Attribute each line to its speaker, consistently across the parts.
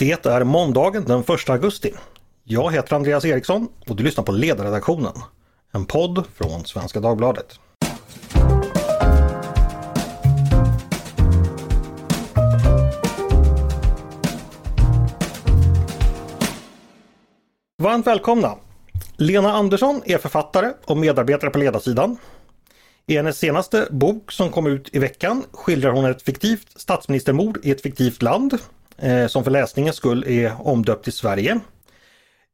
Speaker 1: Det är måndagen den 1 augusti. Jag heter Andreas Eriksson och du lyssnar på Ledarredaktionen. En podd från Svenska Dagbladet. Varmt välkomna! Lena Andersson är författare och medarbetare på ledarsidan. I hennes senaste bok som kom ut i veckan skildrar hon ett fiktivt statsministermord i ett fiktivt land eh, som för läsningens skull är omdöpt till Sverige.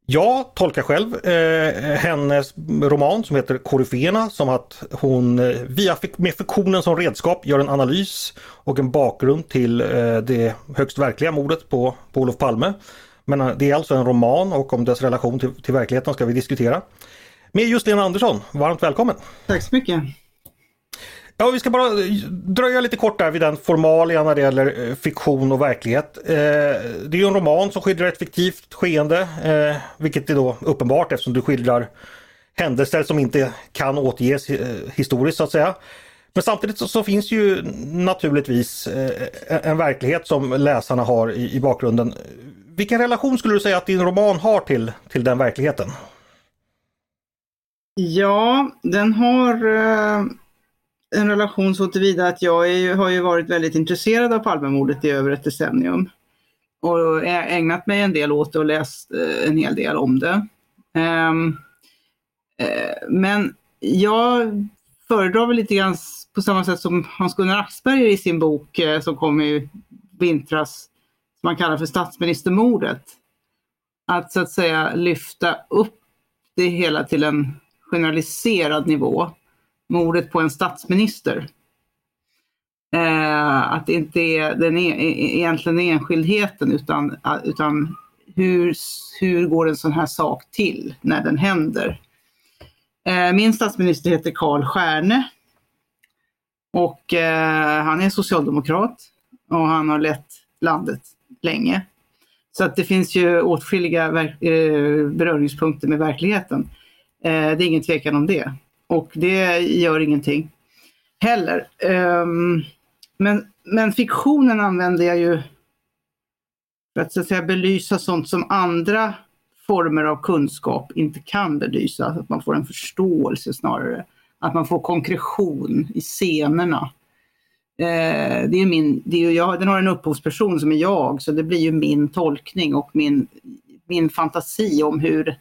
Speaker 1: Jag tolkar själv eh, hennes roman som heter Koryféerna som att hon eh, via med fiktionen som redskap gör en analys och en bakgrund till eh, det högst verkliga mordet på, på Olof Palme. Men eh, det är alltså en roman och om dess relation till, till verkligheten ska vi diskutera. Med just Lena Andersson, varmt välkommen!
Speaker 2: Tack så mycket!
Speaker 1: Ja, vi ska bara eh, dröja lite kort där vid den formalia när det gäller eh, fiktion och verklighet. Eh, det är en roman som skildrar ett fiktivt skeende, eh, vilket är då uppenbart eftersom du skildrar händelser som inte kan återges eh, historiskt så att säga. Men samtidigt så, så finns ju naturligtvis en verklighet som läsarna har i, i, bakgrunden. Vilken relation skulle du säga att din roman har till, till den verkligheten?
Speaker 2: Ja, den har en relation så tillvida att jag är, har ju varit väldigt intresserad av Palmemordet i över ett decennium. Och ägnat mig en del åt det och läst eh, en hel del om det. Um, men jag föredrar väl lite grann på samma sätt som Hans-Gunnar Axberger i sin bok eh, som kom i vintras, som man kallar för statsministermordet. Att så att säga lyfta upp det hela till en generaliserad nivå mordet på en statsminister. Eh, att det inte är den e, e egentligen enskildheten utan, utan hur, hur går en sån här sak till när den händer. Eh, min statsminister heter Karl Stjärne och eh, han är socialdemokrat och han har lett landet länge. Så att det finns ju åtskilliga eh, beröringspunkter med verkligheten. Eh, det är ingen tvekan om det och det gör ingenting heller. Um, men, men fiktionen använder jag ju för att, så att säga, belysa sånt som andra former av kunskap inte kan belysa. Alltså att man får en förståelse snarare. Att man får konkretion i scenerna. Eh, det är min, det är jag, den har en upphovsperson som är jag, så det blir ju min tolkning och min, min fantasi om hur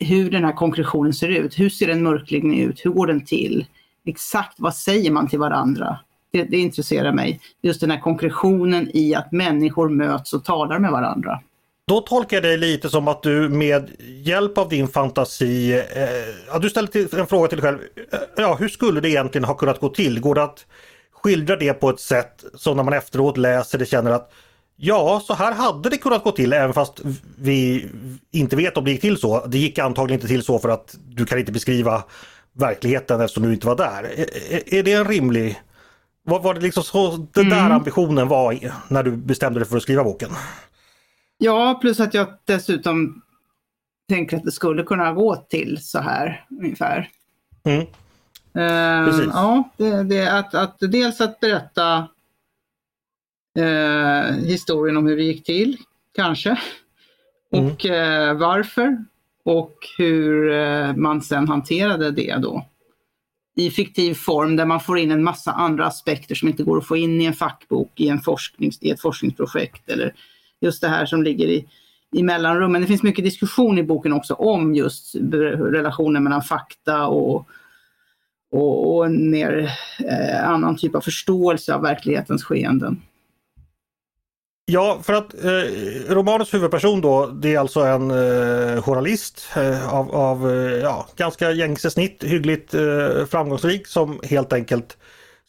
Speaker 2: hur den här konkretionen ser ut. Hur ser en mörkläggning ut? Hur går den till? Exakt vad säger man till varandra? Det, det intresserar mig. Just den här konkretionen i att människor möts och talar med varandra.
Speaker 1: Då tolkar jag dig lite som att du med hjälp av din fantasi, eh, du ställer en fråga till dig själv. Eh, ja, hur skulle det egentligen ha kunnat gå till? Går det att skildra det på ett sätt som när man efteråt läser det känner att Ja, så här hade det kunnat gå till även fast vi inte vet om det gick till så. Det gick antagligen inte till så för att du kan inte beskriva verkligheten eftersom du inte var där. Är, är det en rimlig... Var, var det liksom så den där mm. ambitionen var när du bestämde dig för att skriva boken?
Speaker 2: Ja, plus att jag dessutom tänker att det skulle kunna gå till så här ungefär. Mm. Uh, ja, det, det, att, att dels att berätta eh, historien om hur det gick till, kanske. Mm. Och eh, varför. Och hur eh, man sen hanterade det då. I fiktiv form där man får in en massa andra aspekter som inte går att få in i en fackbok, i, en forsknings, i ett forskningsprojekt eller just det här som ligger i, i mellanrummen. Det finns mycket diskussion i boken också om just relationen mellan fakta och, och, och en mer eh, annan typ av förståelse av verklighetens skeenden.
Speaker 1: Ja, för att eh, romanens huvudperson då, det är alltså en eh, journalist eh, av, av eh, ja, ganska gängse snitt, hyggligt eh, framgångsrik som helt enkelt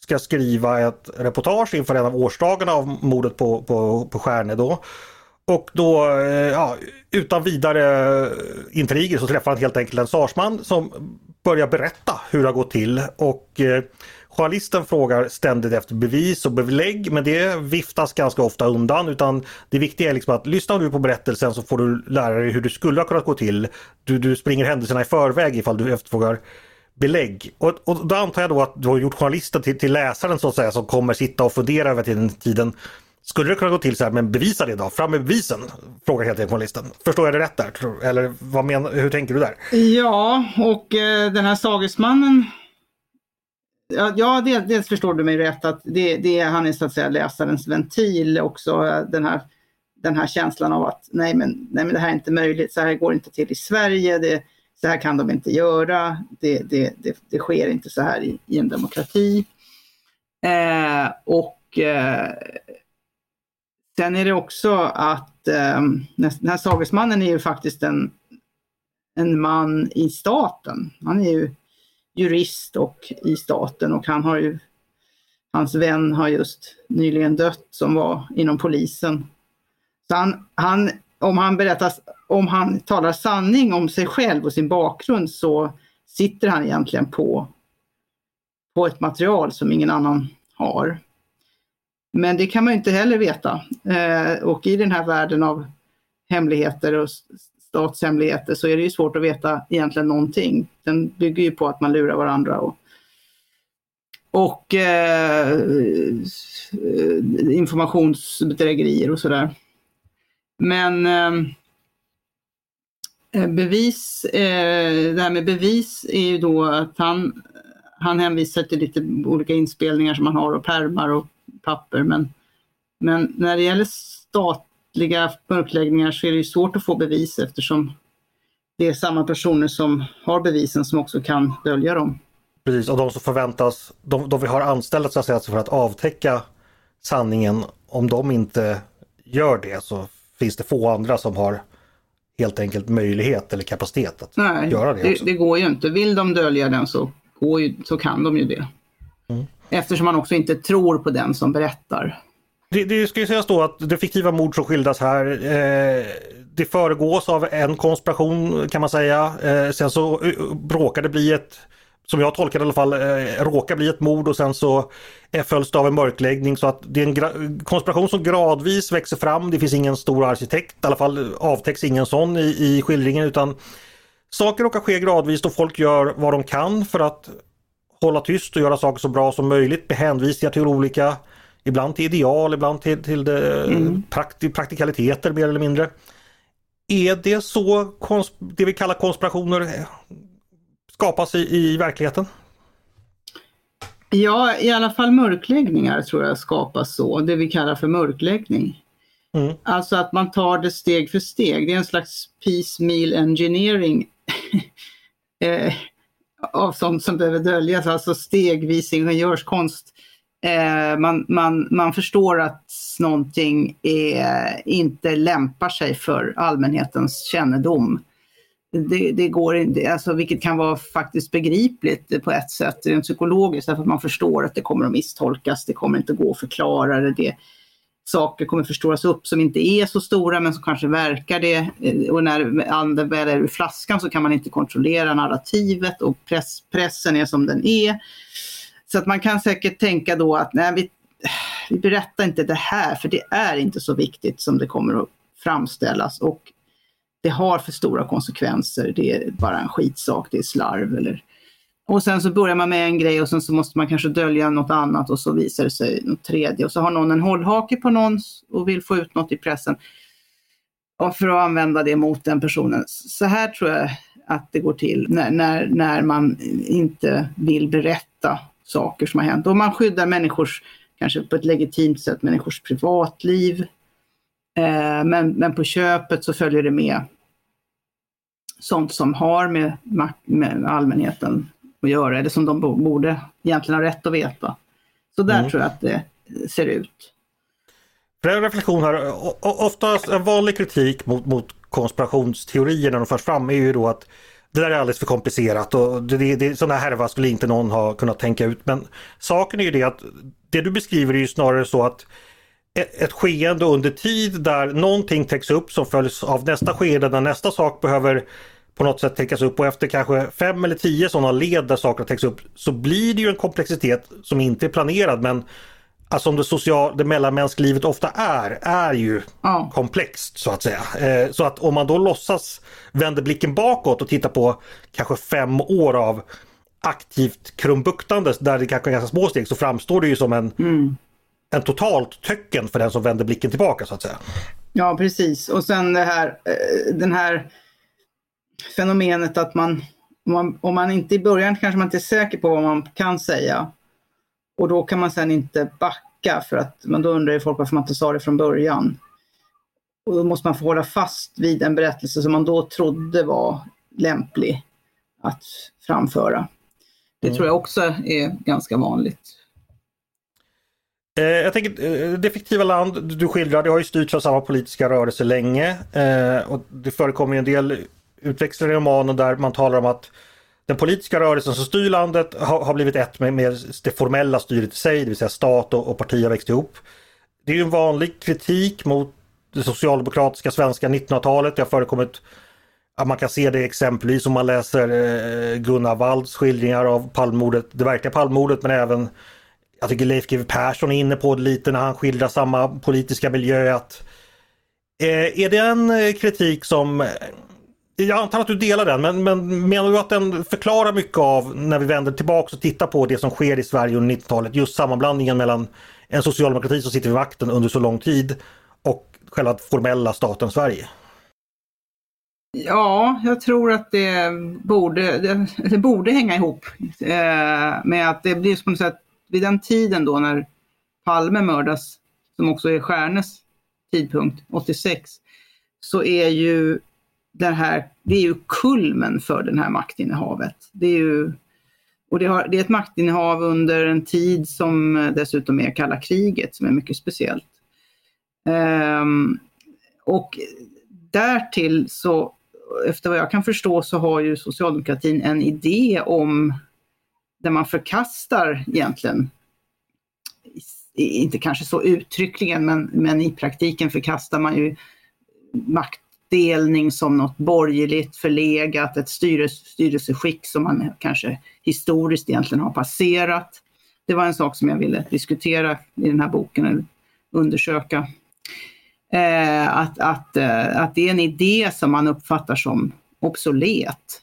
Speaker 1: ska skriva ett reportage inför en av årsdagarna av mordet på, på, på Stjärne då. Och då, eh, ja, utan vidare eh, intriger så träffar han helt enkelt en sarsman som börjar berätta hur det har gått till och eh, Journalisten frågar ständigt efter bevis och belägg men det viftas ganska ofta undan utan det viktiga är liksom att lyssna du på berättelsen så får du lära dig hur det skulle ha kunnat gå till. Du, du springer händelserna i förväg ifall du efterfrågar belägg. Och, och då antar jag då att du har gjort journalisten till, till läsaren så att säga som kommer sitta och fundera över den tiden Skulle det kunna gå till så här, men bevisa det då, fram med bevisen? Frågar helt enkelt journalisten. Förstår jag det rätt där? Eller vad menar, hur tänker du där?
Speaker 2: Ja, och eh, den här sagesmannen Ja, ja dels, dels förstår du mig rätt att det, det, han är så att säga läsarens ventil också. Den här, den här känslan av att nej men, nej men det här är inte möjligt, så här går det inte till i Sverige, det, så här kan de inte göra, det, det, det, det sker inte så här i, i en demokrati. Eh, och eh, sen är det också att eh, den här sagesmannen är ju faktiskt en, en man i staten. Han är ju jurist och i staten och han har ju, hans vän har just nyligen dött som var inom polisen. Så han, han, om, han berättar, om han talar sanning om sig själv och sin bakgrund så sitter han egentligen på, på ett material som ingen annan har. Men det kan man inte heller veta. Eh, och i den här världen av hemligheter och statshemligheter så är det ju svårt att veta egentligen någonting. Den bygger ju på att man lurar varandra och, och eh, informationsbedrägerier och sådär. Men eh, eh bevis, eh, det här med bevis är ju då att han, han hänvisar till lite olika inspelningar som han har och permar och papper. Men, men när det gäller stat ytliga mörkläggningar så är det svårt att få bevis eftersom det är samma personer som har bevisen som också kan dölja dem.
Speaker 1: Precis, och de som förväntas, de, de vi har anställda så att säga, för att avtäcka sanningen, om de inte gör det så finns det få andra som har helt enkelt möjlighet eller kapacitet att
Speaker 2: Nej,
Speaker 1: göra det.
Speaker 2: Det, det går ju inte. Vill de dölja den så, går ju, så kan de ju det. Mm. Eftersom man också inte tror på den som berättar.
Speaker 1: Det, det ska ju sägas då att det fiktiva mord som skildras här eh, det föregås av en konspiration kan man säga. Eh, sen så eh, råkar det bli ett som jag tolkar det i alla fall, eh, råkar bli ett mord och sen så eh, följs det av en mörkläggning så att det är en konspiration som gradvis växer fram. Det finns ingen stor arkitekt, i alla fall avtäcks ingen sån i, i skildringen utan saker råkar ske gradvis och folk gör vad de kan för att hålla tyst och göra saker så bra som möjligt med hänvisningar till olika Ibland till ideal, ibland till, till det, mm. prakti, praktikaliteter mer eller mindre. Är det så det vi kallar konspirationer skapas i, i verkligheten?
Speaker 2: Ja, i alla fall mörkläggningar tror jag skapas så, det vi kallar för mörkläggning. Mm. Alltså att man tar det steg för steg. Det är en slags piecemeal engineering eh, av sånt som behöver döljas, alltså stegvis ingenjörskonst eh, Eh, man, man, man förstår att någonting är, inte lämpar sig för allmänhetens kännedom. Det, det, går inte, alltså, vilket kan vara faktiskt begripligt på ett sätt, rent psykologiskt, därför att man förstår att det kommer att misstolkas, det kommer inte gå att förklara det. det saker kommer förstoras upp som inte är så stora men som kanske verkar det. Eh, och när anden väl är ur flaskan så kan man inte kontrollera narrativet och press, pressen är som den är. Så att man kan säkert tänka då att nej, vi, vi berättar inte det här för det är inte så viktigt som det kommer att framställas och det har för stora konsekvenser. Det är bara en skitsak, det är slarv eller och sen så börjar man med en grej och sen så måste man kanske dölja något annat och så visar det sig något tredje och så har någon en hållhake på någon och vill få ut något i pressen. Och för att använda det mot den personen. Så här tror jag att det går till när, när, när man inte vill berätta saker som har hänt. Och man skyddar människors, kanske på ett legitimt sätt, människors privatliv. Eh, men, men på köpet så följer det med sånt som har med, med allmänheten att göra, eller som de borde egentligen ha rätt att veta. Så där mm. tror jag att det ser ut.
Speaker 1: En reflektion här. Oftast en vanlig kritik mot, mot konspirationsteorier när de förs fram är ju då att det där är alldeles för komplicerat och det, det, sådana härva skulle inte någon ha kunnat tänka ut. Men saken är ju det att det du beskriver är ju snarare så att ett, ett skeende under tid där någonting täcks upp som följs av nästa skede där nästa sak behöver på något sätt täckas upp och efter kanske fem eller tio sådana led där saker täcks upp så blir det ju en komplexitet som inte är planerad men alltså som det, social, det mellanmänskliga livet ofta är, är ju ja. komplext så att säga. Eh, så att om man då låtsas vänder blicken bakåt och tittar på kanske fem år av aktivt krumbuktande där det kanske är ganska små steg så framstår det ju som en mm. en totalt töcken för den som vänder blicken tillbaka så att säga.
Speaker 2: Ja precis och sen det här, eh, den här fenomenet att man om, man, om man inte i början kanske man inte är säker på vad man kan säga och då kan man sen inte backa för att men då undrar ju folk varför man inte sa det från början. Och då måste man få hålla fast vid en berättelse som man då trodde var lämplig att framföra. Det mm. tror jag också är ganska vanligt.
Speaker 1: Eh, jag tänker, eh, det fiktiva land du skildrar, det har ju styrts av samma politiska rörelse länge. Eh, och det förekommer en del utväxlingar i romanen där man talar om att den politiska rörelsen som styr landet har, har blivit ett med, med, det formella styret i sig, det vill säga stat och, och parti har växt ihop. Det är ju en vanlig kritik mot det socialdemokratiska svenska 1900-talet. Det har förekommit att man kan se det exempelvis om man läser eh, Gunnar Walds skildringar av palmordet, det verkliga palmordet men även jag tycker Leif GW Persson är inne på det lite när han skildrar samma politiska miljö. Att, eh, är det en eh, kritik som jag antar att du delar den, men, men menar du att den förklarar mycket av när vi vänder tillbaka och tittar på det som sker i Sverige under 90-talet? Just sammanblandningen mellan en socialdemokrati som sitter vid makten under så lång tid och själva formella staten Sverige?
Speaker 2: Ja, jag tror att det borde, det, det borde hänga ihop eh, med att det blir på något sätt vid den tiden då när Palme mördas, som också är Stjärnes tidpunkt, 86, så är ju det här, det är ju kulmen för det här maktinnehavet. Det är ju, och det, har, det är ett maktinnehav under en tid som dessutom är kalla kriget, som är mycket speciellt. Um, och därtill så, efter vad jag kan förstå, så har ju socialdemokratin en idé om där man förkastar egentligen, inte kanske så uttryckligen, men, men i praktiken förkastar man ju makt maktdelning som något borgerligt förlegat, ett styrelse, styrelseskick som man kanske historiskt egentligen har passerat. Det var en sak som jag ville diskutera i den här boken, eller undersöka. Eh, att, att, eh, att det är en idé som man uppfattar som obsolet.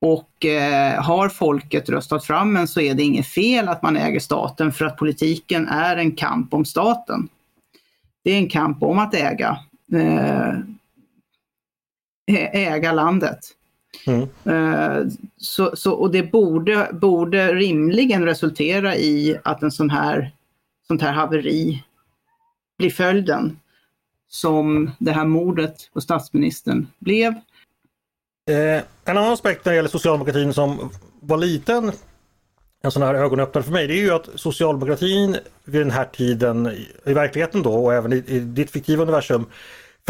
Speaker 2: Och eh, har folket röstat fram en så är det inget fel att man äger staten för att politiken är en kamp om staten. Det är en kamp om att äga, eh, äga landet. Mm. Eh, så, så, och det borde, borde rimligen resultera i att en sån här, sånt här haveri blir följden som det här mordet på statsministern blev.
Speaker 1: Eh, en annan aspekt när det gäller socialdemokratin som var liten, en sån här ögonöppnare för mig, det är ju att socialdemokratin vid den här tiden i verkligheten då och även i, i ditt fiktiva universum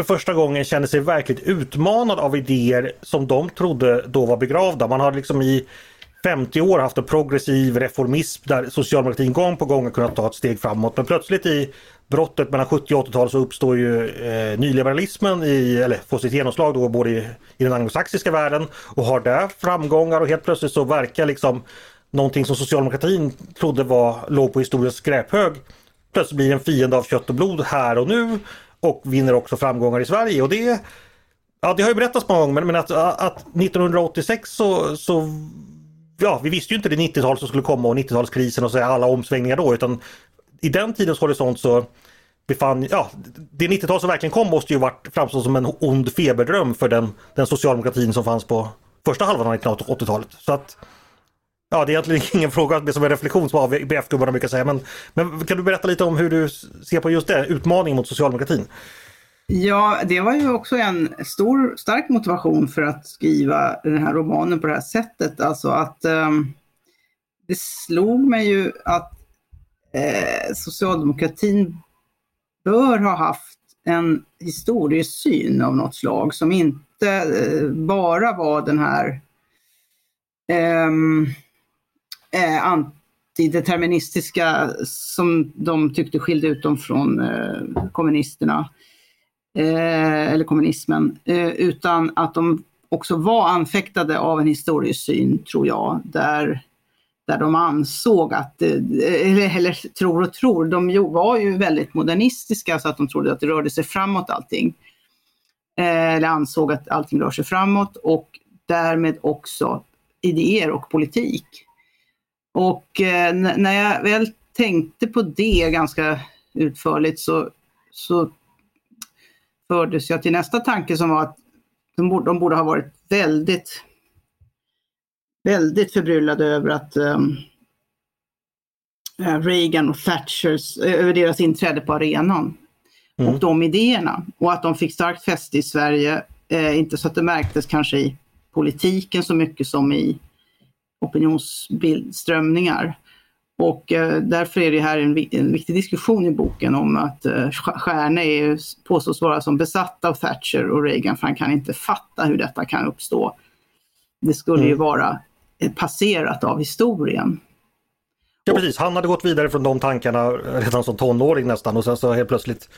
Speaker 1: för första gången känner sig verkligt utmanad av idéer som de trodde då var begravda. Man har liksom i 50 år haft en progressiv reformism där socialdemokratin gång på gång har kunnat ta ett steg framåt. Men plötsligt i brottet mellan 70 och 80-tal så uppstår ju eh, nyliberalismen i, eller får sitt genomslag då både i, i den anglosaxiska världen och har där framgångar och helt plötsligt så verkar liksom någonting som socialdemokratin trodde var låg på historiens skräphög plötsligt blir en fiende av kött och blod här och nu och vinner också framgångar i Sverige och det Ja det har ju berättats många gånger men att, att 1986 så, så ja, vi visste ju inte det 90-tal som skulle komma och 90-talskrisen och så alla omsvängningar då utan i den tidens horisont så befann, ja, det 90-tal som verkligen kom måste ju varit framstå som en ond feberdröm för den, den socialdemokratin som fanns på första halvan av 1980-talet. Så att Ja, det är egentligen ingen fråga, det är som en reflektion som ABF-gubbarna brukar säga. Men, men kan du berätta lite om hur du ser på just det, utmaningen mot socialdemokratin?
Speaker 2: Ja, det var ju också en stor, stark motivation för att skriva den här romanen på det här sättet. Alltså att um, det slog mig ju att eh, socialdemokratin bör ha haft en historiesyn av något slag som inte eh, bara var den här ehm, eh, antideterministiska som de tyckte skilde ut dem från eh, kommunisterna eh, eller kommunismen, eh, utan att de också var anfäktade av en historiesyn, tror jag, där där de ansåg att, eh, eller, eller tror och tror, de var ju väldigt modernistiska så att de trodde att det rörde sig framåt allting. Eh, eller ansåg att allting rör sig framåt och därmed också idéer och politik. Och eh, när jag väl tänkte på det ganska utförligt så, så fördes jag till nästa tanke som var att de borde, de borde ha varit väldigt, väldigt förbryllade över att um, Reagan och Thatchers, över deras inträde på arenan mm. och de idéerna. Och att de fick starkt fäste i Sverige, eh, inte så att det märktes kanske i politiken så mycket som i opinionsströmningar. Och eh, därför är det här en, en, viktig diskussion i boken om att eh, Stjärne är, påstås vara som besatt av Thatcher och Reagan för han kan inte fatta hur detta kan uppstå. Det skulle mm. ju vara eh, passerat av historien.
Speaker 1: Ja precis, han hade gått vidare från de tankarna redan som tonåring nästan och sen så helt plötsligt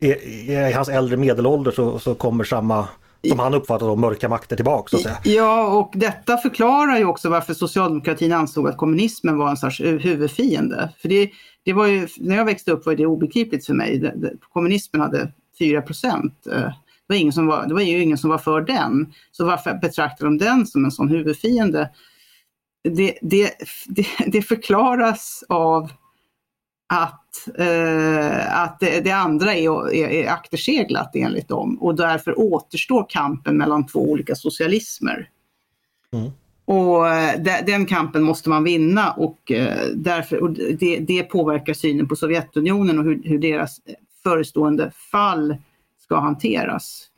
Speaker 1: i, i hans äldre medelålder så, så kommer samma som han uppfattade som mörka makter tillbaka. Så att säga.
Speaker 2: Ja, och detta förklarar ju också varför socialdemokratin ansåg att kommunismen var en sorts huvudfiende. För det, det var ju, när jag växte upp var det obegripligt för mig. Det, det, kommunismen hade 4 procent. Eh, det var, ingen som var, det var ju ingen som var för den. Så varför betraktar de den som en sån huvudfiende? Det, det, det, det förklaras av att, eh, att det, det, andra är, är, är akterseglat enligt dem och därför återstår kampen mellan två olika socialismer. Mm. Och eh, de, den kampen måste man vinna och, eh, därför, och det, det, påverkar synen på Sovjetunionen och hur, hur deras förestående fall ska hanteras.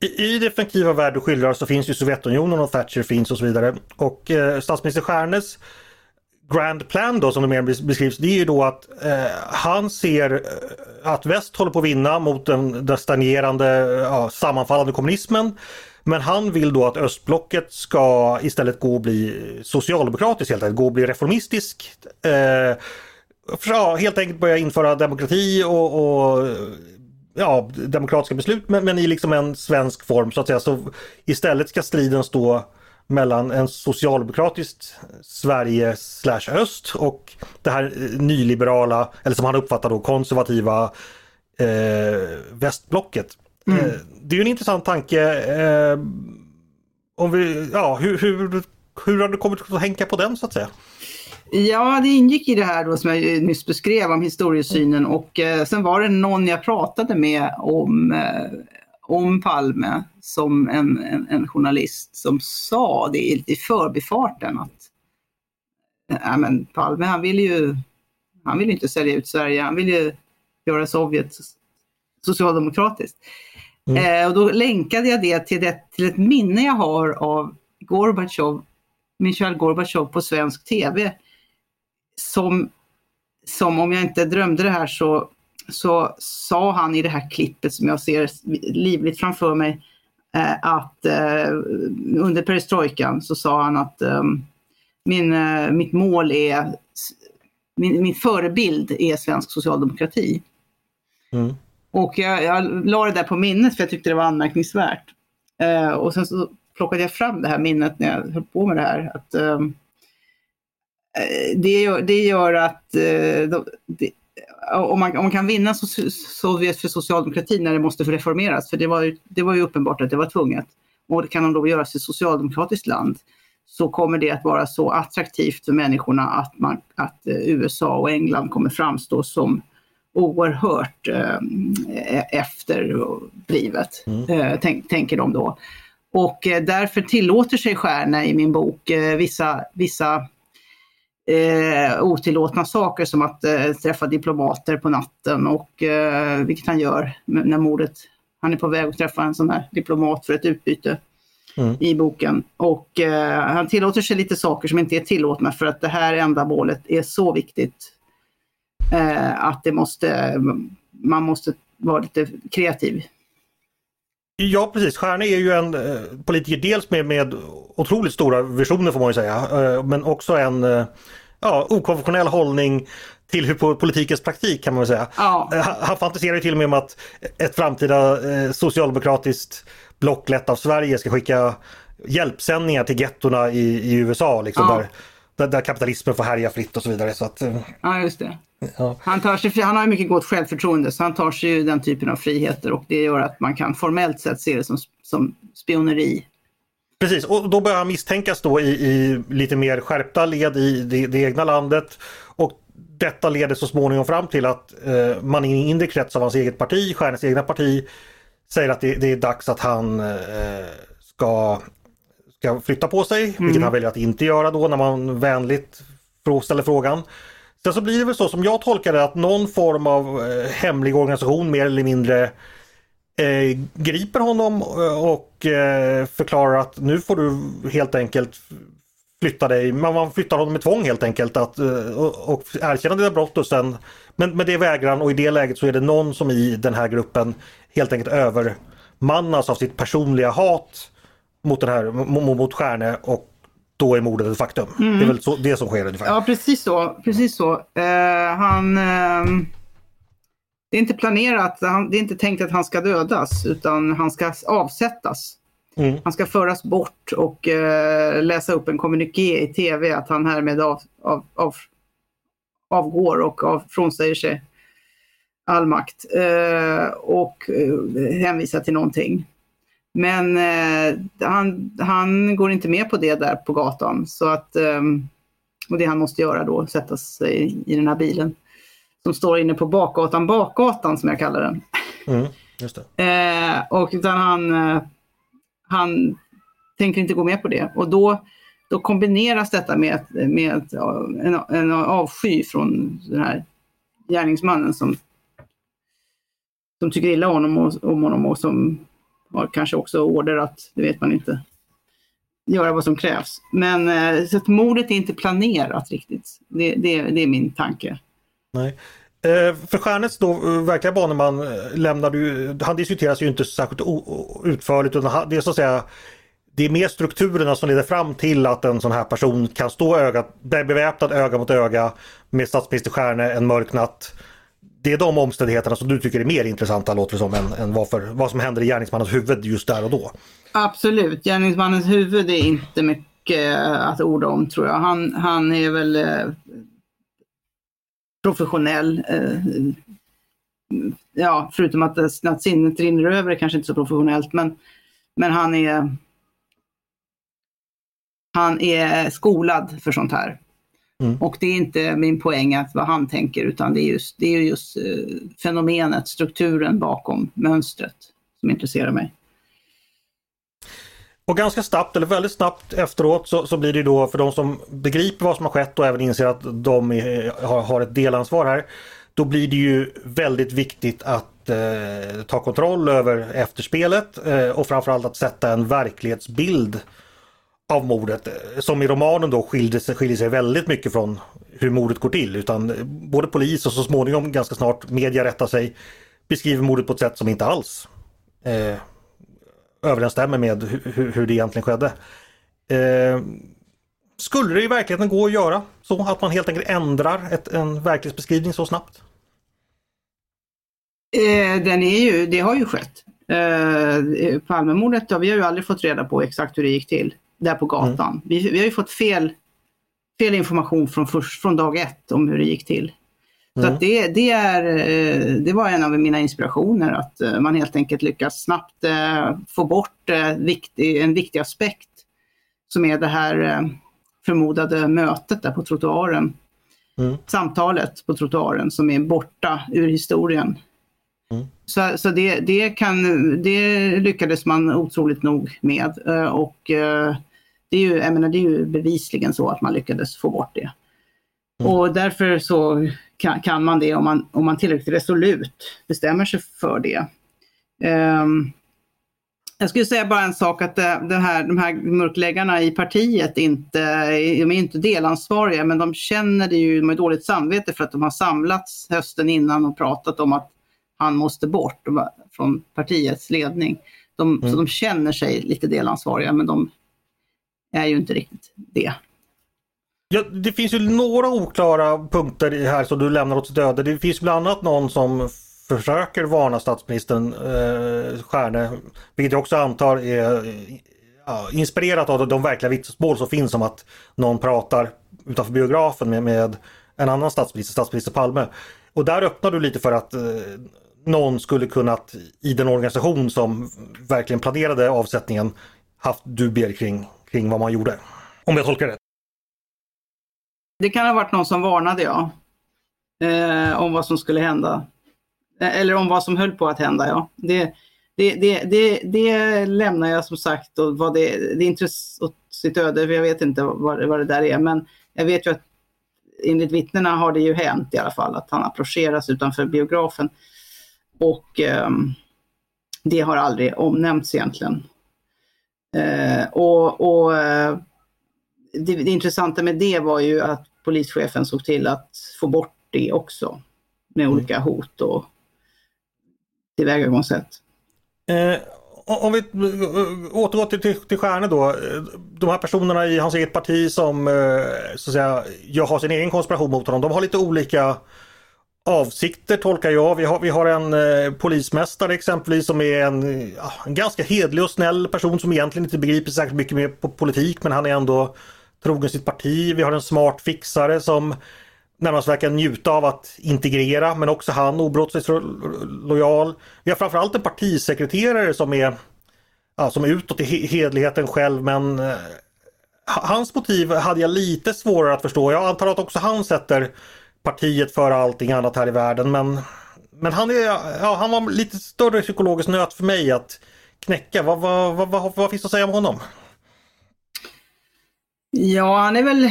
Speaker 1: I, I definitiva värld du skildrar så finns ju Sovjetunionen och Thatcher finns och så vidare. Och eh, statsminister Stjärnes Grand Plan då som det mer beskrivs, det är ju då att eh, han ser eh, att väst håller på att vinna mot den, den stagnerande, eh, ja, sammanfallande kommunismen. Men han vill då att östblocket ska istället gå och bli socialdemokratiskt helt enkelt, gå och bli reformistiskt. Eh, ja, helt enkelt börja införa demokrati och, och ja, demokratiska beslut men, men, i liksom en svensk form så att säga. Så istället ska striden stå mellan en socialdemokratiskt Sverige slash öst och det här nyliberala, eller som han uppfattar då konservativa eh, västblocket. Mm. Eh, det är en intressant tanke. Eh, om vi, ja, hur, hur, hur har du kommit att tänka på den så att säga?
Speaker 2: Ja, det ingick i det här då som jag nyss beskrev om historiesynen och eh, sen var det någon jag pratade med om eh, om Palme som en, en, en, journalist som sa det i, i förbifarten att ja, men Palme han vill ju han vill inte sälja ut Sverige, han vill ju göra Sovjet socialdemokratiskt. Mm. Eh, och då länkade jag det till, det till ett minne jag har av Gorbatjov, Michail Gorbatjov på svensk TV. Som, som om jag inte drömde det här så så sa han i det här klippet som jag ser livligt framför mig eh, att eh, under perestrojkan så sa han att ehm, min, eh, mitt mål är, min, min förebild är svensk socialdemokrati. Mm. Och jag, jag la det där på minnet för jag tyckte det var anmärkningsvärt. och sen så plockade jag fram det här minnet när jag höll på med det här. Att, ehm, det, gör, det gör att det, om man, om man kan vinna Sovjet för socialdemokratin när det måste reformeras, för det var, ju, det var ju uppenbart att det var tvunget, och det kan de då göras i ett socialdemokratiskt land, så kommer det att vara så attraktivt för människorna att, man, att eh, USA och England kommer framstå som oerhört eh, efterblivet, mm. eh, tänk, tänker de då. Och eh, därför tillåter sig Stjärna i min bok eh, vissa, vissa eh, otillåtna saker som att eh, träffa diplomater på natten och eh, vilket han gör när mordet, han är på väg att träffa en sån här diplomat för ett utbyte mm. i boken. Och eh, han tillåter sig lite saker som inte är tillåtna för att det här ändamålet är så viktigt eh, att det måste, man måste vara lite kreativ.
Speaker 1: Ja precis, Stjärne är ju en eh, politiker dels med, med otroligt stora visioner får man ju säga, eh, men också en eh, ja, okonventionell hållning till hur politikens praktik kan man säga. Ja. Han fantiserar ju till och med om att ett framtida socialdemokratiskt block lett av Sverige ska skicka hjälpsändningar till gettorna i, i USA. Liksom, ja. där, där, kapitalismen får härja fritt och så vidare. Så att,
Speaker 2: ja, just det. Ja. Han, tar sig, han har mycket gott självförtroende så han tar sig ju den typen av friheter och det gör att man kan formellt sett se det som, som spioneri.
Speaker 1: Precis, och då börjar han misstänkas då i, i lite mer skärpta led i det, det egna landet. Och detta leder så småningom fram till att eh, man i en inre krets av hans eget parti, Stjärnes egna parti, säger att det, det är dags att han eh, ska, ska flytta på sig, mm. vilket han väljer att inte göra då när man vänligt ställer frågan. Sen så blir det väl så som jag tolkar det att någon form av eh, hemlig organisation mer eller mindre eh, griper honom eh, och eh, förklarar att nu får du helt enkelt flytta dig, man flyttar honom med tvång helt enkelt att, eh, och, och erkänna dina brott och sen men, men det vägrar han och i det läget så är det någon som i den här gruppen helt enkelt övermannas av sitt personliga hat mot den här mot Stjärne och då är mordet ett faktum. Mm. Det är väl så, det som sker ungefär?
Speaker 2: Ja precis så. Precis så. Uh, han, uh, det är inte planerat, han, det är inte tänkt att han ska dödas utan han ska avsättas. Mm. Han ska föras bort och uh, läsa upp en kommuniké i tv att han härmed av, av, av, avgår och av, frånsäger sig all makt och hänvisar till någonting. Men eh, han, han går inte med på det där på gatan. Så att, eh, och det han måste göra då, sätta sig i den här bilen. Som står inne på bakgatan, bakgatan som jag kallar den.
Speaker 1: Mm,
Speaker 2: eh, och utan han, eh, han tänker inte gå med på det. Och då, då kombineras detta med, med en, en avsky från den här gärningsmannen som, som tycker illa om honom och, om honom och som var kanske också order att, det vet man inte, göra vad som krävs. Men eh, så att mordet är inte planerat riktigt. Det, det, det är min tanke.
Speaker 1: Nej. Eh, för Stjärnets då eh, verkliga baneman lämnar du, han diskuteras ju inte särskilt utförligt utan det är så att säga det är mer strukturerna som leder fram till att en sån här person kan stå öga, beväpnad öga mot öga med statsminister Stjärne en mörk natt det är de omständigheterna som du tycker är mer intressanta låter det som än, än vad, för, vad som händer i gärningsmannens huvud just där och då.
Speaker 2: Absolut, gärningsmannens huvud är inte mycket eh, att orda om tror jag. Han, han är väl eh, professionell. Eh, ja, förutom att, eh, att sinnet rinner över är kanske inte så professionellt men, men han är han är skolad för sånt här. Mm. Och det är inte min poäng att vad han tänker utan det är just, det är just uh, fenomenet, strukturen bakom mönstret som intresserar mig.
Speaker 1: Och ganska snabbt, eller väldigt snabbt efteråt så, så blir det då för de som begriper vad som har skett och även inser att de är, har, har, ett delansvar här. Då blir det ju väldigt viktigt att eh, ta kontroll över efterspelet eh, och framförallt att sätta en verklighetsbild av mordet som i romanen då skiljer sig, skiljer sig väldigt mycket från hur mordet går till. Utan både polis och så småningom ganska snart media rättar sig beskriver mordet på ett sätt som inte alls eh, överensstämmer med hur, hur det egentligen skedde. Eh, skulle det i verkligheten gå att göra så att man helt enkelt ändrar ett, en verklighetsbeskrivning så snabbt?
Speaker 2: Eh, den är ju, det har ju skett. Eh, Palmemordet, vi har ju aldrig fått reda på exakt hur det gick till där på gatan. Mm. Vi, vi har ju fått fel, fel information från, först, från dag ett om hur det gick till. Mm. Så det, det, är, eh, det var en av mina inspirationer, att eh, man helt enkelt lyckas snabbt eh, få bort en viktig aspekt som är det här förmodade mötet där på trottoaren. Mm. Samtalet på trottoaren som är borta ur historien. Mm. Så, så det, det, kan, det lyckades man otroligt nog med och det är ju, jag menar, det är ju bevisligen så att man lyckades få bort det. Mm. Och därför så kan, kan, man det om man, om man tillräckligt resolut bestämmer sig för det. Um, jag skulle säga bara en sak att det, det här, de här mörkläggarna i partiet inte, de är inte delansvariga men de känner det ju, de har dåligt samvete för att de har samlats hösten innan och pratat om att han måste bort från partiets ledning. De, mm. Så de känner sig lite delansvariga men de är ju inte riktigt det.
Speaker 1: Ja, det finns ju några oklara punkter här som du lämnar åt döde. Det finns bland annat någon som försöker varna statsministern eh, Stjärne, vilket jag också antar är ja, inspirerat av de verkliga vittnesmål som finns om att någon pratar utanför biografen med, med en annan statsminister, statsminister Palme. Och där öppnar du lite för att eh, någon skulle kunnat i den organisation som verkligen planerade avsättningen haft dubier kring kring vad man gjorde. Om jag tolkar det.
Speaker 2: Det kan ha varit någon som varnade ja. eh, om vad som skulle hända. Eh, eller om vad som höll på att hända, ja. Det, det, det, det, det lämnar jag som sagt och vad det, det är inte åt sitt öde, för jag vet inte vad, vad det där är. Men jag vet ju att enligt vittnena har det ju hänt i alla fall att han approcheras utanför biografen. Och eh, det har aldrig omnämnts egentligen. Eh, och, och eh, det, det, intressanta med det var ju att polischefen såg till att få bort det också med mm. olika hot och tillvägagångssätt.
Speaker 1: Eh, om vi återgår till, till, till Stjärne då. De här personerna i hans eget parti som eh, så att säga, jag har sin egen konspiration mot honom. De har lite olika avsikter tolkar jag. Vi har, vi har en eh, polismästare exempelvis som är en, ja, en ganska hedlig och snäll person som egentligen inte begriper särskilt mycket mer på politik men han är ändå trogen sitt parti. Vi har en smart fixare som närmast verkar njuta av att integrera men också han obrottsligt lojal. Vi har framförallt en partisekreterare som är ja, som är utåt i hedligheten själv men eh, hans motiv hade jag lite svårare att förstå. Jag antar att också han sätter partiet före allting annat här i världen men men han, är, ja, han var lite större psykologisk nöt för mig att knäcka. Vad, vad, vad, vad, vad finns det att säga om honom?
Speaker 2: Ja, han är väl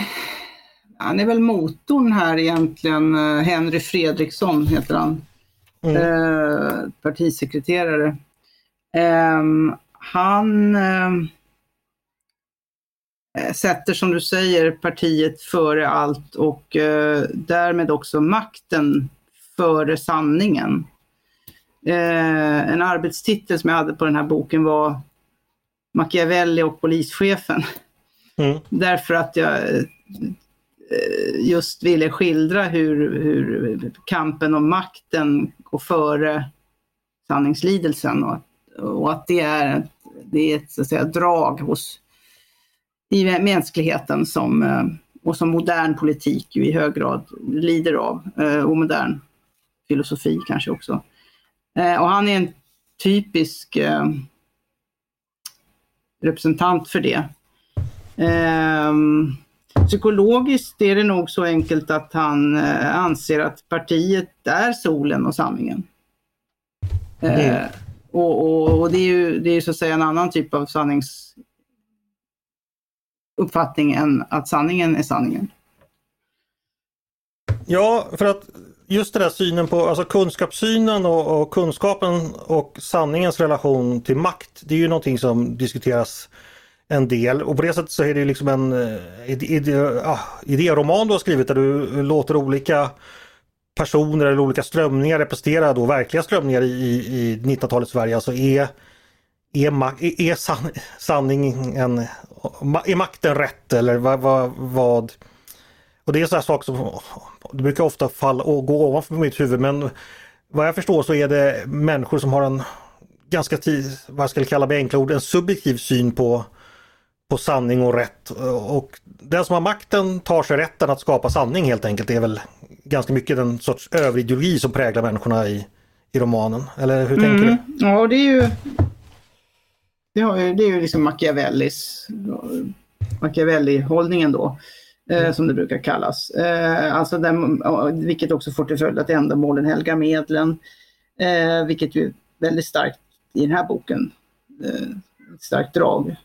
Speaker 2: han är väl motorn här egentligen. Henry Fredriksson heter han. Mm. Eh, partisekreterare. Eh, han eh, sätter som du säger partiet före allt och eh, därmed också makten före sanningen. Eh, en arbetstitel som jag hade på den här boken var Machiavelli och polischefen. Mm. Därför att jag Eh, just ville skildra hur, hur kampen om makten går före sanningslidelsen och, och att det är, det är ett så att säga, drag hos, i mänskligheten som, eh, och som modern politik i hög grad lider av eh, och modern filosofi kanske också. Och han är en typisk representant för det. Psykologiskt är det nog så enkelt att han eh, anser att partiet är solen och sanningen. Mm. Eh, och, och, och, det är ju det är så att säga en annan typ av uppfattning än att sanningen är sanningen.
Speaker 1: Ja, för att just den där synen på alltså kunskapssynen och, och, kunskapen och sanningens relation till makt. Det är ju någonting som diskuteras en del och på det sättet så är det liksom en eh, idé, ah, idéroman du har skrivit där du låter olika personer eller olika strömningar representera då verkliga strömningar i, i 1900-talets Sverige. Alltså är, är, är san, sanningen, är makten rätt eller vad, vad, vad och det är sådana saker som det brukar ofta falla och gå ovanför mitt huvud men vad jag förstår så är det människor som har en ganska, vad ska jag kalla med enkla ord, en subjektiv syn på på sanning och rätt. Och den som har makten tar sig rätten att skapa sanning helt enkelt. Det är väl ganska mycket den sorts överideologi som präglar människorna i, i romanen. Eller hur tänker mm.
Speaker 2: du? Ja, det är ju det, har, det är ju liksom Machiavellis Machiavelli-hållningen då. Eh, mm. som det brukar kallas. Eh, alltså den, vilket också får till följd att ändamålen helgar medlen. Eh, vilket ju är väldigt starkt i den här boken. Eh, ett starkt drag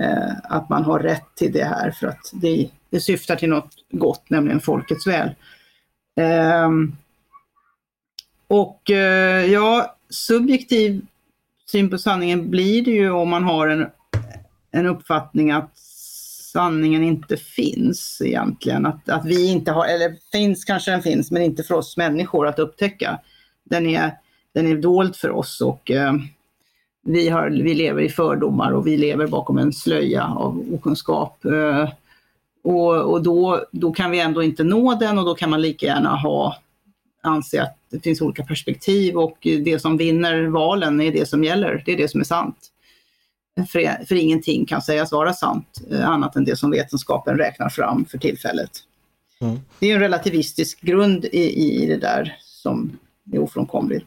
Speaker 2: eh, att man har rätt till det här för att det, det syftar till något gott, nämligen folkets väl. Eh, och ja, subjektiv syn på sanningen blir det ju om man har en, en uppfattning att sanningen inte finns egentligen. Att, att vi inte har, eller finns kanske den finns, men inte för oss människor att upptäcka. Den är, den är dold för oss och eh, vi, har, vi lever i fördomar och vi lever bakom en slöja av okunskap. Eh, och, och då, då kan vi ändå inte nå den och då kan man lika gärna ha anse att det finns olika perspektiv och det som vinner valen är det som gäller, det är det som är sant. För, för ingenting kan sägas vara sant eh, annat än det som vetenskapen räknar fram för tillfället. Mm. Det är en relativistisk grund i, i det där som är ofrånkomligt.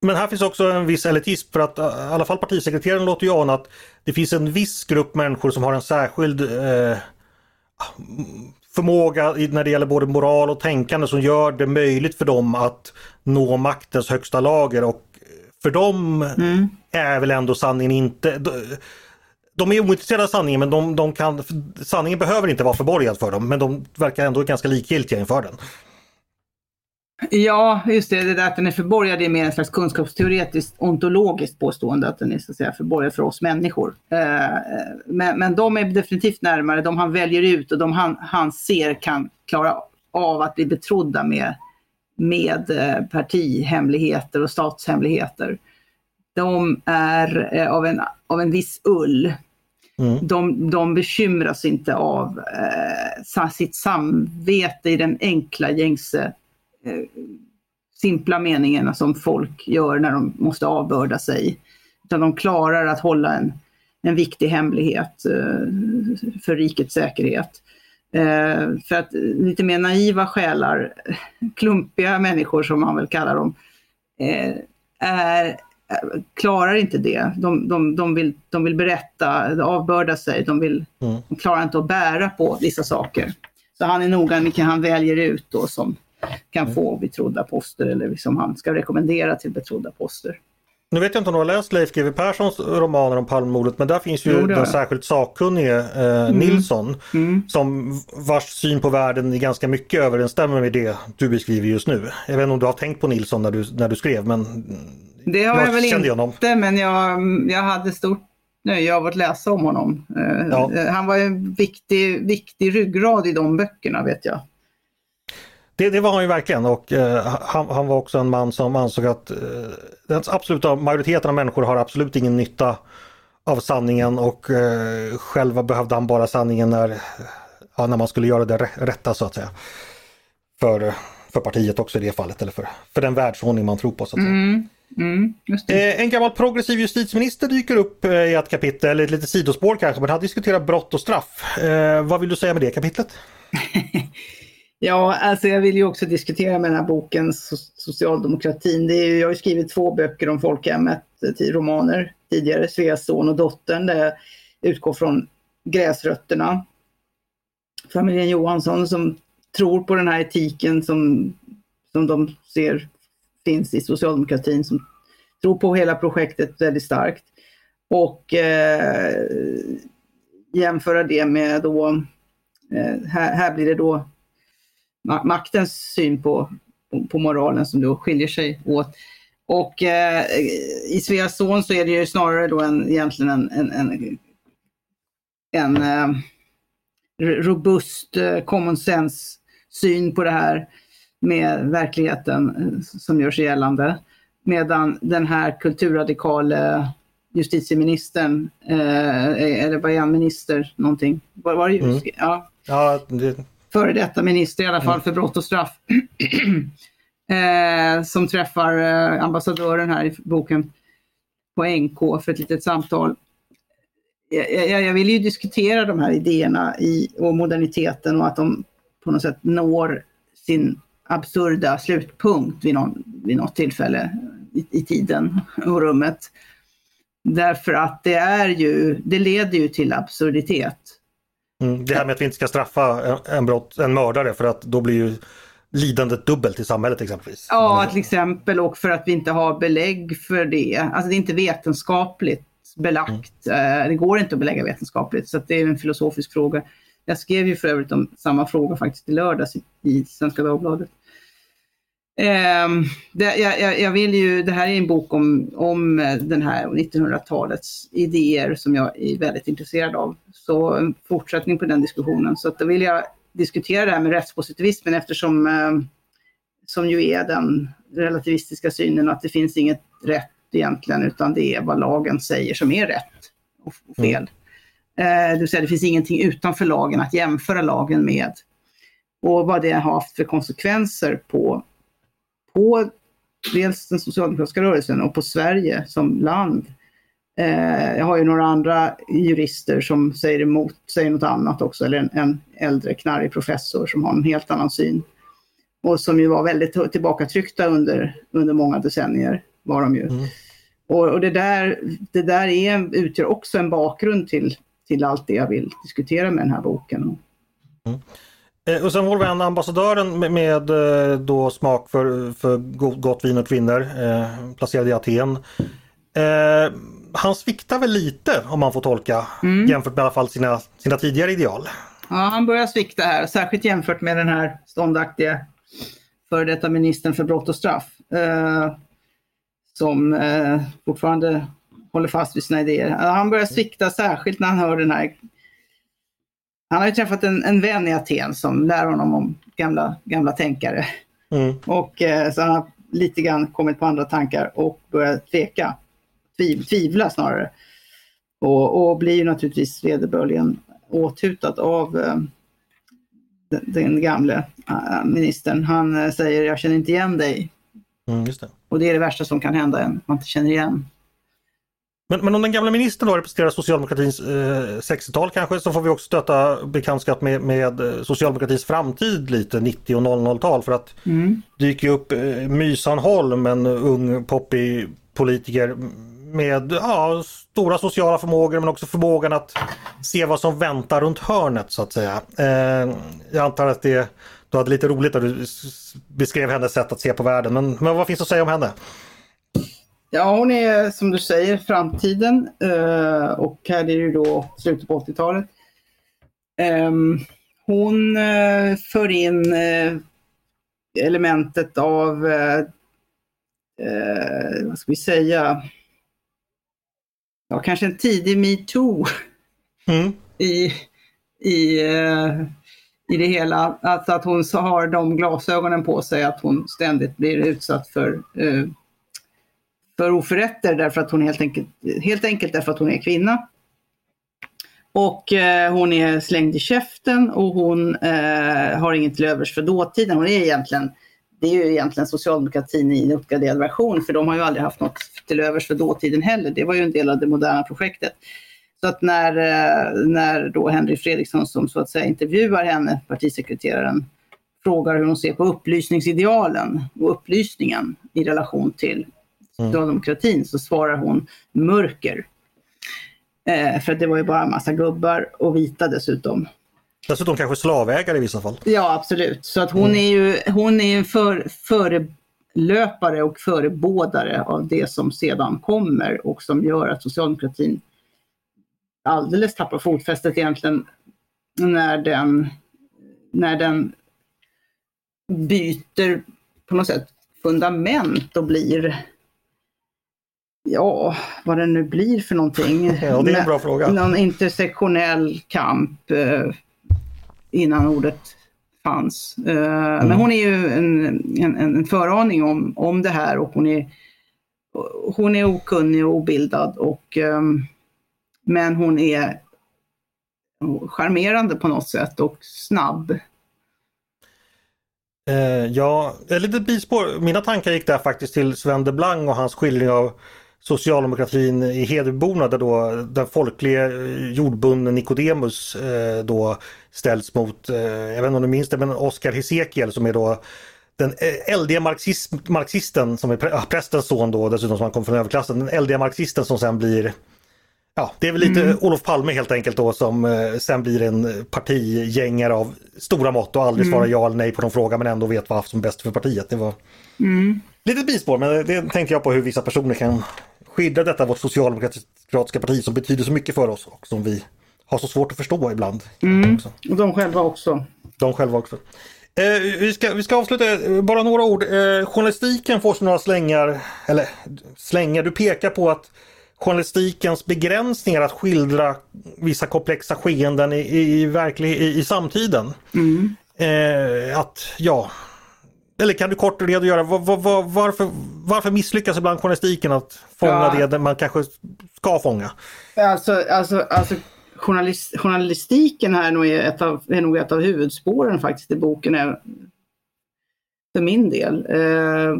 Speaker 1: Men här finns också en viss elitism för att eh, i alla fall partisekreteraren låter ju ana att det finns en viss grupp människor som har en särskild eh, förmåga när det gäller både moral och tänkande som gör det möjligt för dem att nå maktens högsta lager och för dem mm. är väl ändå sanningen inte de är ointresserade av sanningen men de, de kan, sanningen behöver inte vara förborgad för dem men de verkar ändå ganska likgiltiga inför den.
Speaker 2: Ja, just det, det där att den är förborgad är mer en slags kunskapsteoretiskt ontologiskt påstående att den är så att säga förborgad för oss människor. Eh, men, men de är definitivt närmare, de han väljer ut och de han, han ser kan klara av att bli betrodda med, med eh, partihemligheter och statshemligheter. De är eh, av en, av en viss ull. Mm. De, de bekymras inte av eh, sitt samvete i den enkla gängse Eh, simpla meningarna som folk gör när de måste avbörda sig. Utan de klarar att hålla en, en viktig hemlighet eh, för rikets säkerhet. Eh, för att lite mer naiva själar, klumpiga människor som man väl kallar dem, är, klarar inte det. De, de, de, vill, de vill berätta, avbörda sig, de, vill, mm. de klarar inte att bära på vissa saker. Så han är noga med vilka han väljer ut då som, kan mm. få betrodda poster eller som han ska rekommendera till betrodda poster.
Speaker 1: Nu vet jag inte om du har läst Leif GW Perssons romaner om Palmemordet men där finns ju jo, den särskilt sakkunnige eh, mm. Nilsson mm. som vars syn på världen i ganska mycket överensstämmer med det du beskriver just nu. Jag vet inte om du har tänkt på Nilsson när du, när du skrev men
Speaker 2: Det har jag, jag väl inte honom. men jag, jag hade stort nöje av att läsa om honom. Eh, ja. Han var en viktig, viktig ryggrad i de böckerna vet jag.
Speaker 1: Det, det, var han ju verkligen och eh, han, han, var också en man som ansåg att eh, den absoluta majoriteten av människor har absolut ingen nytta av sanningen och eh, själva behövde han bara sanningen när, ja, när man skulle göra det rätta så att säga. För, för partiet också i det fallet eller för, för den världsordning man tror på. Så att. Mm. Mm, eh, en gammal progressiv justitieminister dyker upp eh, i ett kapitel, ett litet sidospår kanske, men han diskuterar brott och straff. Eh, vad vill du säga med det kapitlet?
Speaker 2: Ja, alltså jag vill ju också diskutera med den här boken Socialdemokratin. Det är, jag har ju skrivit två böcker om folkhemmet, eh, romaner tidigare, Sveas son och dottern, där jag utgår från gräsrötterna. Familjen Johansson som tror på den här etiken som, som de ser finns i socialdemokratin, som tror på hela projektet väldigt starkt. Och eh, jämföra det med då, eh, här, här blir det då maktens syn på, på, moralen som då skiljer sig åt. Och eh, i Sveas son så är det ju snarare då en, egentligen en, en, en, en eh, robust eh, common sense syn på det här med verkligheten eh, som gör sig gällande. Medan den här kulturradikale justitieministern, eh, eller vad är han, minister någonting? Var, var det, mm. ja.
Speaker 1: ja det,
Speaker 2: före detta minister i alla fall mm. för brott och straff. eh, som träffar eh, ambassadören här i boken på NK för ett litet samtal. Jag, jag, jag vill ju diskutera de här idéerna i, och moderniteten och att de på något sätt når sin absurda slutpunkt vid, någon, vid något tillfälle i, i tiden och rummet. Därför att det är ju, det leder ju till absurditet.
Speaker 1: Mm, det här med att vi inte ska straffa en, brott, en mördare för att då blir ju lidandet dubbelt i samhället exempelvis.
Speaker 2: Ja, till exempel och för att vi inte har belägg för det. Alltså det är inte vetenskapligt belagt. Mm. Eh, det går inte att belägga vetenskapligt så det är en filosofisk fråga. Jag skrev ju för övrigt om samma fråga faktiskt i lördags i Svenska Dagbladet. Um, det, jag, jag, vill ju, det här är en bok om, om den här 1900-talets idéer som jag är väldigt intresserad av. Så en fortsättning på den diskussionen. Så då vill jag diskutera det här med rättspositivismen eftersom um, som ju är den relativistiska synen att det finns inget rätt egentligen utan det är vad lagen säger som är rätt och, och fel. Mm. Uh, det vill säga det finns ingenting utanför lagen att jämföra lagen med. Och vad det har haft för konsekvenser på på dels den socialdemokratiska rörelsen och på Sverige som land. Eh, jag har ju några andra jurister som säger emot, säger något annat också, eller en, en äldre knarrig professor som har en helt annan syn. Och som ju var väldigt tillbakatryckta under, under många decennier, var de ju. Mm. Och, och, det där, det där är, utgör också en bakgrund till, till allt det jag vill diskutera med den här boken.
Speaker 1: Mm. Eh, och sen vår vän ambassadören med, med eh, då smak för, för gott vin och kvinnor, eh, placerad i Aten. Eh, han sviktar väl lite om man får tolka mm. jämfört med i alla fall sina, sina tidigare ideal.
Speaker 2: Ja, han börjar svikta här, särskilt jämfört med den här ståndaktiga före detta ministern för brott och straff. Eh, som eh, fortfarande håller fast vid sina idéer. Han börjar svikta särskilt när han hör den här han har ju träffat en, en vän i Aten som lär honom om gamla, gamla tänkare. Mm. Och eh, så han har lite grann kommit på andra tankar och börjat tveka. Tviv, tvivla snarare. Och, och blir naturligtvis vederbörligen åthutad av eh, den, den gamle äh, ministern. Han äh, säger jag känner inte igen dig.
Speaker 1: Mm, det.
Speaker 2: Och det är det värsta som kan hända en, man inte känner igen.
Speaker 1: Men, men om den gamla ministern då representerar socialdemokratins eh, 60-tal kanske så får vi också stöta bekantskap med, med eh, socialdemokratins framtid lite 90 och 00-tal för att mm. dyker upp eh, Mysan Holm, en ung poppig politiker med ja, stora sociala förmågor men också förmågan att se vad som väntar runt hörnet så att säga. Eh, jag antar att det, du hade lite roligt när du beskrev hennes sätt att se på världen men, men vad finns att säga om henne?
Speaker 2: Ja, hon är som du säger framtiden eh, och här är det ju då slutet på 80-talet. Ehm, hon eh, för in eh, elementet av, vad ska vi säga, ja, kanske en tidig metoo mm. i, i, i det hela. Alltså att hon har de glasögonen på sig, att hon ständigt blir utsatt för för oförrätter därför att hon helt enkelt, helt enkelt därför att hon är kvinna. Och eh, hon är slängd i käften och hon eh, har inget till övers för dåtiden. Hon är egentligen, det är ju egentligen socialdemokratin i en uppgraderad version för de har ju aldrig haft något till övers för dåtiden heller. Det var ju en del av det moderna projektet. Så att när, eh, när då Henry Fredriksson som så att säga intervjuar henne, partisekreteraren, frågar hur hon ser på upplysningsidealen och upplysningen i relation till socialdemokratin så svarar hon mörker. Eh, för det var ju bara en massa gubbar och vita dessutom.
Speaker 1: Dessutom kanske slavägare i vissa fall.
Speaker 2: Ja absolut, så att hon mm. är ju hon är en för, förelöpare och förebådare av det som sedan kommer och som gör att socialdemokratin alldeles tappar fotfästet egentligen när den, när den byter på något sätt fundament och blir ja, vad det nu blir för någonting.
Speaker 1: Ja, det är en bra fråga.
Speaker 2: Någon intersektionell kamp eh, innan ordet fanns. Eh, mm. Men hon är ju en, en, en föraning om, om det här och hon är, hon är okunnig och obildad och eh, men hon är charmerande på något sätt och snabb.
Speaker 1: Eh, ja, ett litet bispår. Mina tankar gick där faktiskt till Sven de Blanc och hans skildring av socialdemokratin i Hedeborna där då den folkliga eh, jordbundne Nikodemus eh, då ställs mot, eh, jag vet inte om du minns det, men Oscar Hesekiel som är då den eh, eldiga marxisten som är ah, prästens son då dessutom som han kom från överklassen, den eldiga marxisten som sen blir Ja, det är väl lite mm. Olof Palme helt enkelt då som eh, sen blir en partigängare av stora mått och aldrig mm. svarar ja eller nej på någon fråga men ändå vet vad som är bäst för partiet. Det var mm. lite bispår men det tänkte jag på hur vissa personer kan skildra detta vårt socialdemokratiska parti som betyder så mycket för oss och som vi har så svårt att förstå ibland.
Speaker 2: Mm. Och de själva också.
Speaker 1: De själva också. Eh, vi, ska, vi ska avsluta, eh, bara några ord. Eh, journalistiken får sig några slängar, eller slängar, du pekar på att journalistikens begränsningar att skildra vissa komplexa skeenden i, i, verklig, i, i samtiden. Mm. Eh, att ja, eller kan du kort redogöra var, var, varför, varför misslyckas ibland journalistiken att fånga ja. det man kanske ska fånga?
Speaker 2: Alltså, alltså, alltså journalist, journalistiken här är nog ett, av, är nog ett av huvudspåren faktiskt i boken. Är, för min del. Eh,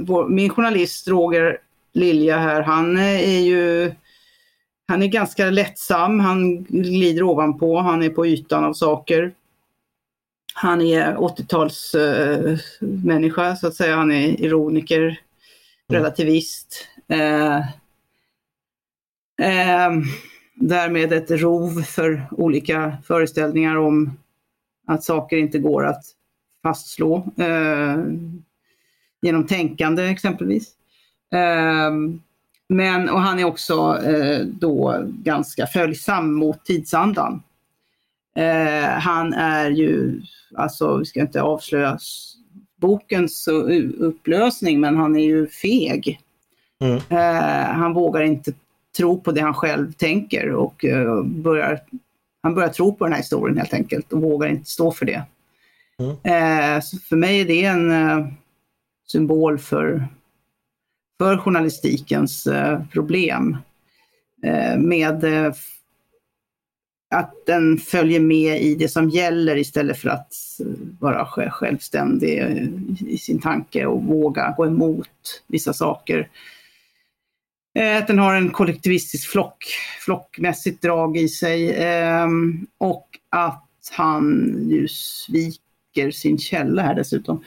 Speaker 2: vår, min journalist Roger Lilja här, han är ju han är ganska lättsam, han glider ovanpå, han är på ytan av saker. Han är 80-talsmänniska uh, så att säga. Han är ironiker, mm. relativist. Uh, uh, därmed ett rov för olika föreställningar om att saker inte går att fastslå eh, genom tänkande exempelvis. Eh, men, och han är också eh, då ganska följsam mot tidsandan. Eh, han är ju, alltså vi ska inte avslöja bokens upplösning, men han är ju feg. Mm. Eh, han vågar inte tro på det han själv tänker och uh, börjar, han börjar tro på den här historien helt enkelt och vågar inte stå för det. Mm. Uh, så för mig är det en uh, symbol för, för journalistikens problem med att den följer med i det som gäller istället för att vara självständig i sin tanke och våga gå emot vissa saker. Eh, att den har en kollektivistisk flock, flockmässigt drag i sig ehm, och att han ju sviker sin källa här dessutom.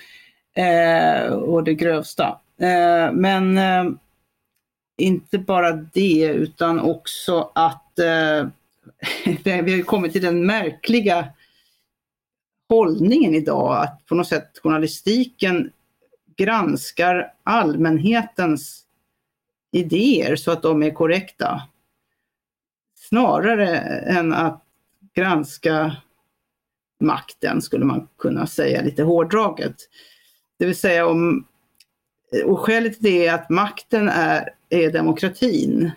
Speaker 2: Eh, och det grövsta. Eh, men inte bara det utan också att vi har ju kommit till den märkliga hållningen idag att på något sätt journalistiken granskar allmänhetens idéer så att de är korrekta. Snarare än att granska makten skulle man kunna säga lite hårdraget. Det vill säga om, och skälet till det är att makten är, är demokratin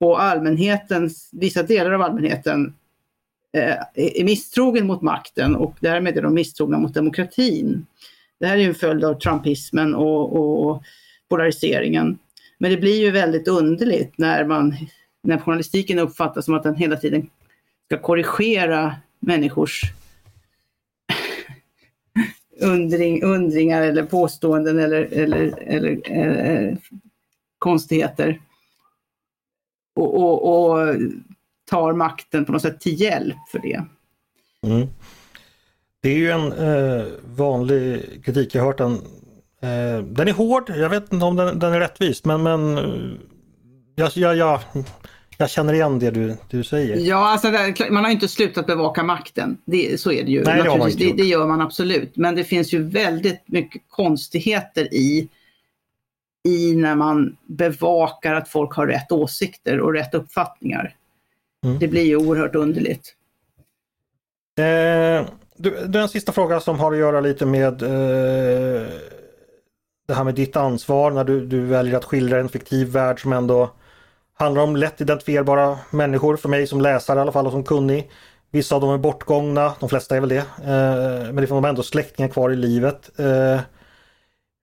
Speaker 2: och allmänheten, vissa delar av allmänheten eh, är misstrogen mot makten och därmed är de misstrogna mot demokratin. Det här är en följd av trumpismen och, och polariseringen. Men det blir ju väldigt underligt när, man, när journalistiken uppfattas som att den hela tiden ska korrigera människors undring, undringar eller påståenden eller, eller, eller, eller eh, konstigheter. Och, och, och, tar makten på något sätt till hjälp för det. Mm.
Speaker 1: Det är ju en eh, vanlig kritik, jag har hört den Eh, den är hård, jag vet inte om den, den är rättvis men, men eh, jag, jag, jag, jag känner igen det du, du säger.
Speaker 2: Ja, alltså man har inte slutat bevaka makten. Det, så är det ju. Nej, det, det, det, gör man absolut. Men det finns ju väldigt mycket konstigheter i, i när man bevakar att folk har rätt åsikter och rätt uppfattningar. Mm. Det blir ju oerhört underligt.
Speaker 1: Eh, du, det är en sista fråga som har att göra lite med eh, det här med ditt ansvar när du, du väljer att skildra en fiktiv värld som ändå handlar om lätt identifierbara människor för mig som läsare i alla fall och som kunnig. Vissa av dem är bortgångna, de flesta är väl det. Eh, men det får de ändå släktingar kvar i livet. Eh,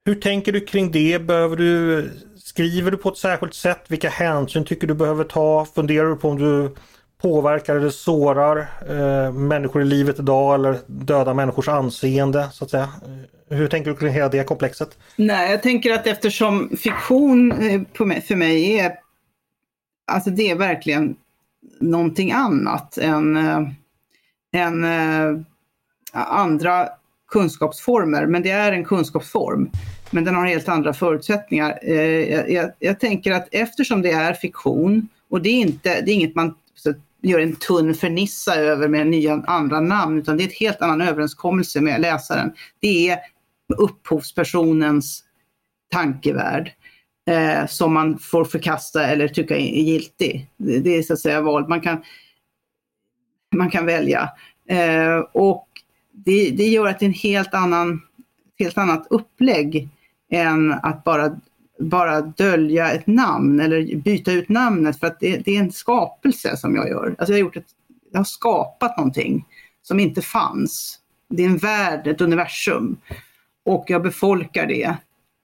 Speaker 1: hur tänker du kring det? Behöver du, skriver du på ett särskilt sätt? Vilka hänsyn tycker du behöver ta? Funderar du på om du påverkar eller sårar eh, människor i livet idag eller döda människors anseende så att säga? Hur tänker du kring hela det komplexet?
Speaker 2: Nej, jag tänker att eftersom fiktion eh, för mig är, alltså det är verkligen någonting annat än, äh, än äh, andra kunskapsformer. Men det är en kunskapsform. Men den har helt andra förutsättningar. Eh, jag, jag, jag, tänker att eftersom det är fiktion och det är, inte, det är inget man så, gör en tunn fernissa över med nya andra namn, utan det är ett helt annan överenskommelse med läsaren. Det är upphovspersonens tankevärld eh, som man får förkasta eller tycka är giltig. Det, det är så att säga val man kan, man kan välja. Eh, och det, det, gör att det är en helt annan, helt annat upplägg än att bara, bara dölja ett namn eller byta ut namnet för att det, det är en skapelse som jag gör. Alltså jag, har gjort ett, jag har skapat någonting som inte fanns. Det är en värld, ett universum och jag befolkar det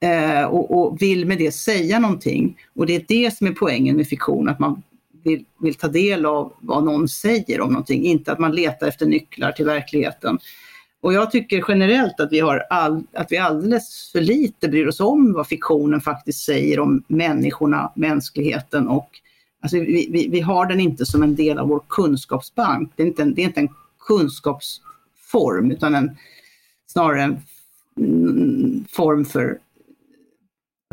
Speaker 2: eh, och, och, vill med det säga någonting. Och det är det som är poängen med fiktion, att man vill, vill, ta del av vad någon säger om någonting, inte att man letar efter nycklar till verkligheten. Och jag tycker generellt att vi, har all, att vi alldeles för lite bryr oss om vad fiktionen faktiskt säger om människorna, mänskligheten och alltså vi, vi, vi har den inte som en del av vår kunskapsbank. Det är inte en, det är inte en kunskapsform utan en, snarare en form för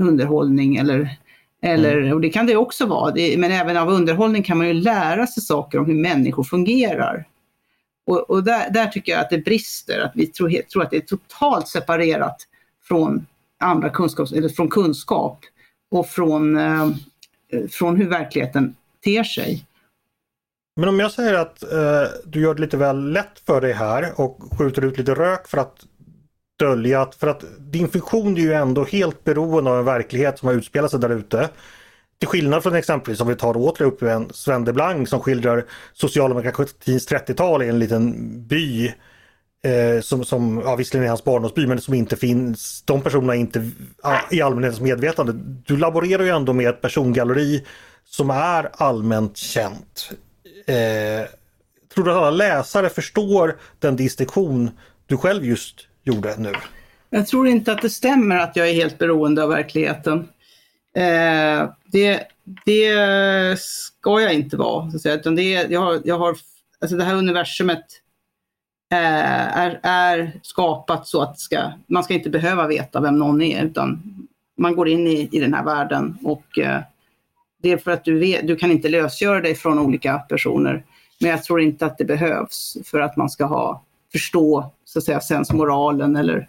Speaker 2: underhållning eller, eller mm. och det kan det också vara, det, men även av underhållning kan man ju lära sig saker om hur människor fungerar. Och, och där, där, tycker jag att det brister, att vi tror, tror att det är totalt separerat från andra kunskap, eller från kunskap och från, eh, från hur verkligheten ter sig.
Speaker 1: Men om jag säger att eh, du gör det lite väl lätt för dig här och skjuter ut lite rök för att dölja att, för att din funktion är ju ändå helt beroende av en verklighet som har utspelat sig där ute. Till skillnad från exempelvis om vi tar åter upp en Sven Blanc som skildrar socialdemokratins 30-tal i en liten by. Eh, som, som ja, visserligen är hans barndomsby men som inte finns, de personerna är inte i allmänhetens medvetande. Du laborerar ju ändå med ett persongalleri som är allmänt känt. Eh, tror du att alla läsare förstår den distinktion du själv just gjorde nu?
Speaker 2: Jag tror inte att det stämmer att jag är helt beroende av verkligheten. Eh, det, det ska jag inte vara. Så att säga. Utan det, jag har, jag har, alltså det här universumet eh, är, är skapat så att ska, man ska inte behöva veta vem någon är utan man går in i, i den här världen och eh, det är för att du, vet, du kan inte lösgöra dig från olika personer. Men jag tror inte att det behövs för att man ska ha, förstå så att säga, sensmoralen eller,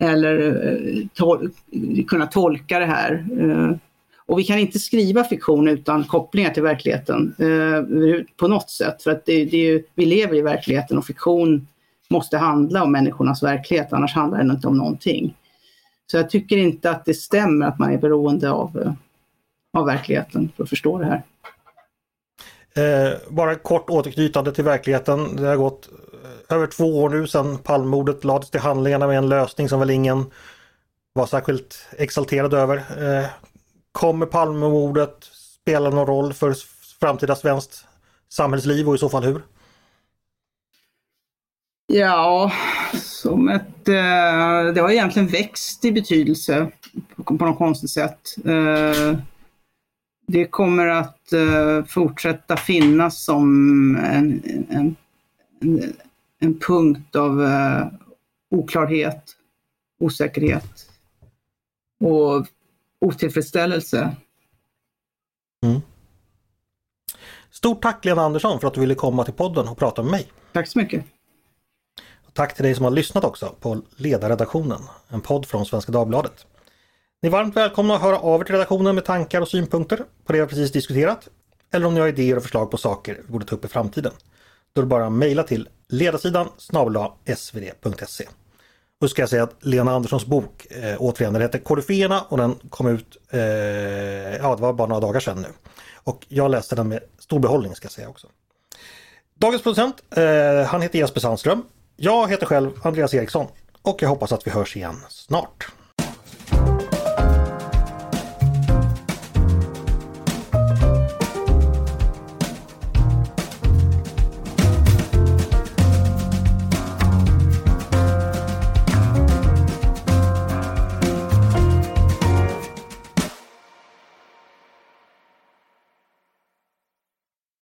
Speaker 2: eller eh, tol kunna tolka det här. Eh, och vi kan inte skriva fiktion utan kopplingar till verkligheten eh, på något sätt. För att det, det är ju, vi lever i verkligheten och fiktion måste handla om människornas verklighet, annars handlar den inte om någonting. Så jag tycker inte att det stämmer att man är beroende av, eh, av verkligheten för att förstå det här.
Speaker 1: Eh, bara kort återknytande till verkligheten. Det har gått eh, över två år nu sedan palmordet lades till handlingarna med en lösning som väl ingen var särskilt exalterad över. Eh, kommer Palmemordet spela någon roll för framtida svenskt samhällsliv och i så fall hur?
Speaker 2: Ja, som ett, eh, det har egentligen växt i betydelse på, på något konstigt sätt. Eh, det kommer att eh, fortsätta finnas som en, en, en, en punkt av eh, oklarhet, osäkerhet och otillfredsställelse.
Speaker 1: Mm. Stort tack Lena Andersson för att du ville komma till podden och prata med mig.
Speaker 2: Tack så mycket.
Speaker 1: tack till dig som har lyssnat också på Ledarredaktionen, en podd från Svenska Dagbladet. Ni är varmt välkomna att höra av er till redaktionen med tankar och synpunkter på det vi precis diskuterat. Eller om ni har idéer och förslag på saker vi borde ta upp i framtiden. Då är det bara att mejla till ledarsidan svd.se. Och ska jag säga att Lena Anderssons bok, eh, återigen, den heter Koryféerna och den kom ut, eh, ja det var bara några dagar sedan nu. Och jag läste den med stor behållning ska jag säga också. Dagens producent, eh, han heter Jesper Sandström. Jag heter själv Andreas Eriksson och jag hoppas att vi hörs igen snart.